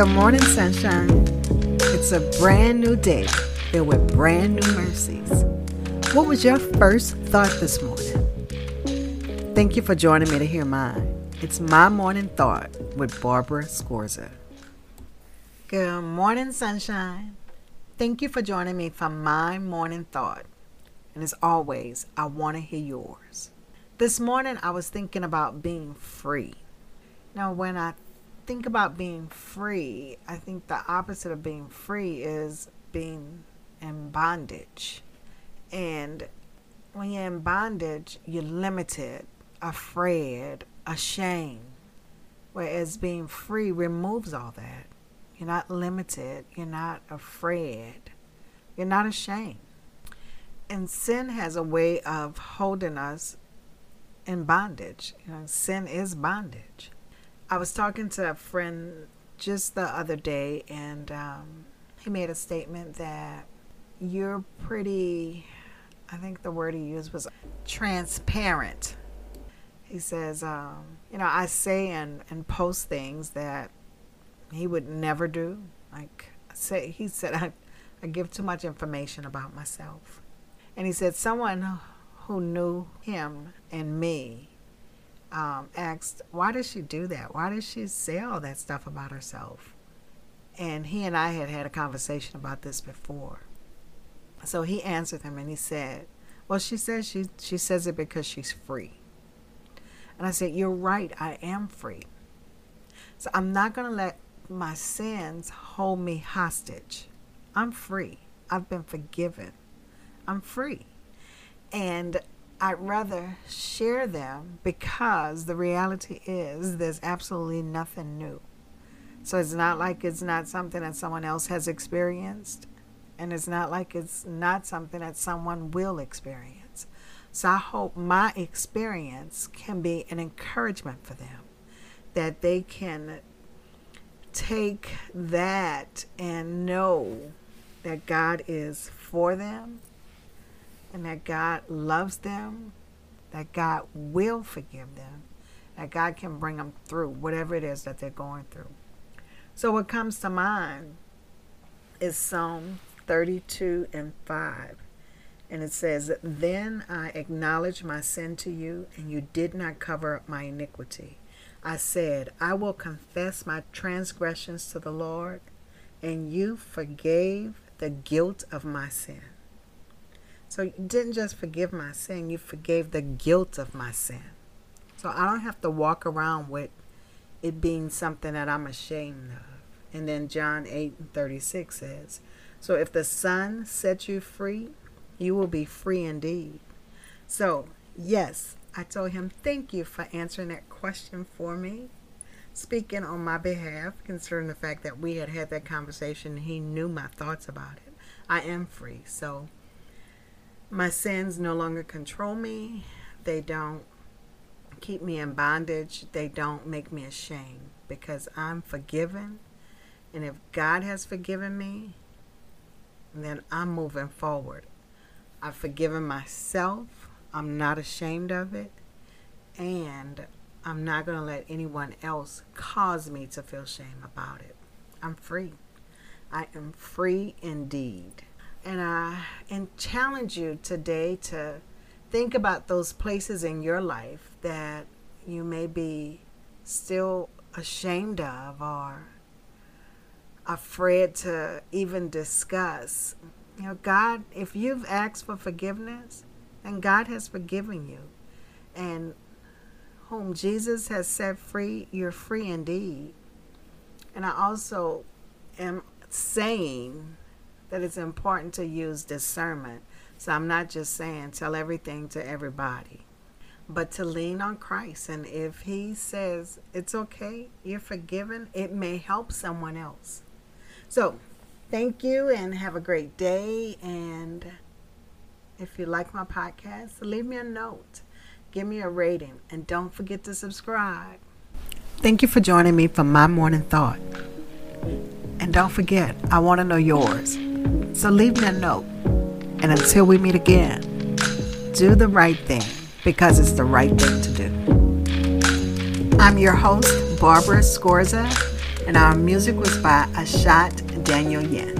Good morning, sunshine. It's a brand new day filled with brand new mercies. What was your first thought this morning? Thank you for joining me to hear mine. It's my morning thought with Barbara Scorza. Good morning, sunshine. Thank you for joining me for my morning thought. And as always, I want to hear yours. This morning, I was thinking about being free. Now, when I think about being free, I think the opposite of being free is being in bondage. And when you're in bondage, you're limited, afraid, ashamed. Whereas being free removes all that. You're not limited, you're not afraid, you're not ashamed. And sin has a way of holding us in bondage. You know, sin is bondage. I was talking to a friend just the other day, and um, he made a statement that you're pretty, I think the word he used was transparent. He says, um, you know, I say and, and post things that he would never do. Like, say, he said, I, I give too much information about myself. And he said, someone who knew him and me um, asked, Why does she do that? Why does she say all that stuff about herself? And he and I had had a conversation about this before. So he answered him and he said, Well, she says she, she says it because she's free. And I said, You're right, I am free. So I'm not going to let my sins hold me hostage. I'm free. I've been forgiven. I'm free. And I'd rather share them because the reality is there's absolutely nothing new. So it's not like it's not something that someone else has experienced, and it's not like it's not something that someone will experience. So I hope my experience can be an encouragement for them, that they can take that and know that God is for them and that God loves them, that God will forgive them, that God can bring them through whatever it is that they're going through. So, what comes to mind is Psalm 32 and 5. And it says, Then I acknowledged my sin to you, and you did not cover up my iniquity. I said, I will confess my transgressions to the Lord, and you forgave the guilt of my sin. So you didn't just forgive my sin, you forgave the guilt of my sin. So I don't have to walk around with it being something that I'm ashamed of. And then John 8 and 36 says, So if the Son sets you free, you will be free indeed. So, yes, I told him, Thank you for answering that question for me. Speaking on my behalf concerning the fact that we had had that conversation, he knew my thoughts about it. I am free. So, my sins no longer control me. They don't keep me in bondage. They don't make me ashamed because I'm forgiven. And if God has forgiven me, then I'm moving forward. I've forgiven myself. I'm not ashamed of it. And I'm not going to let anyone else cause me to feel shame about it. I'm free. I am free indeed. And I and challenge you today to think about those places in your life that you may be still ashamed of or afraid to even discuss. You know, God, if you've asked for forgiveness, then God has forgiven you. And whom Jesus has set free, you're free indeed. And I also am saying that it's important to use discernment. So I'm not just saying tell everything to everybody, but to lean on Christ. And if He says it's okay, you're forgiven, it may help someone else. So thank you and have a great day. And if you like my podcast, leave me a note, give me a rating, and don't forget to subscribe. Thank you for joining me for my morning thought. And don't forget, I want to know yours. So leave me a note. And until we meet again, do the right thing because it's the right thing to do. I'm your host, Barbara Scorza, and our music was by Ashot Danielyan.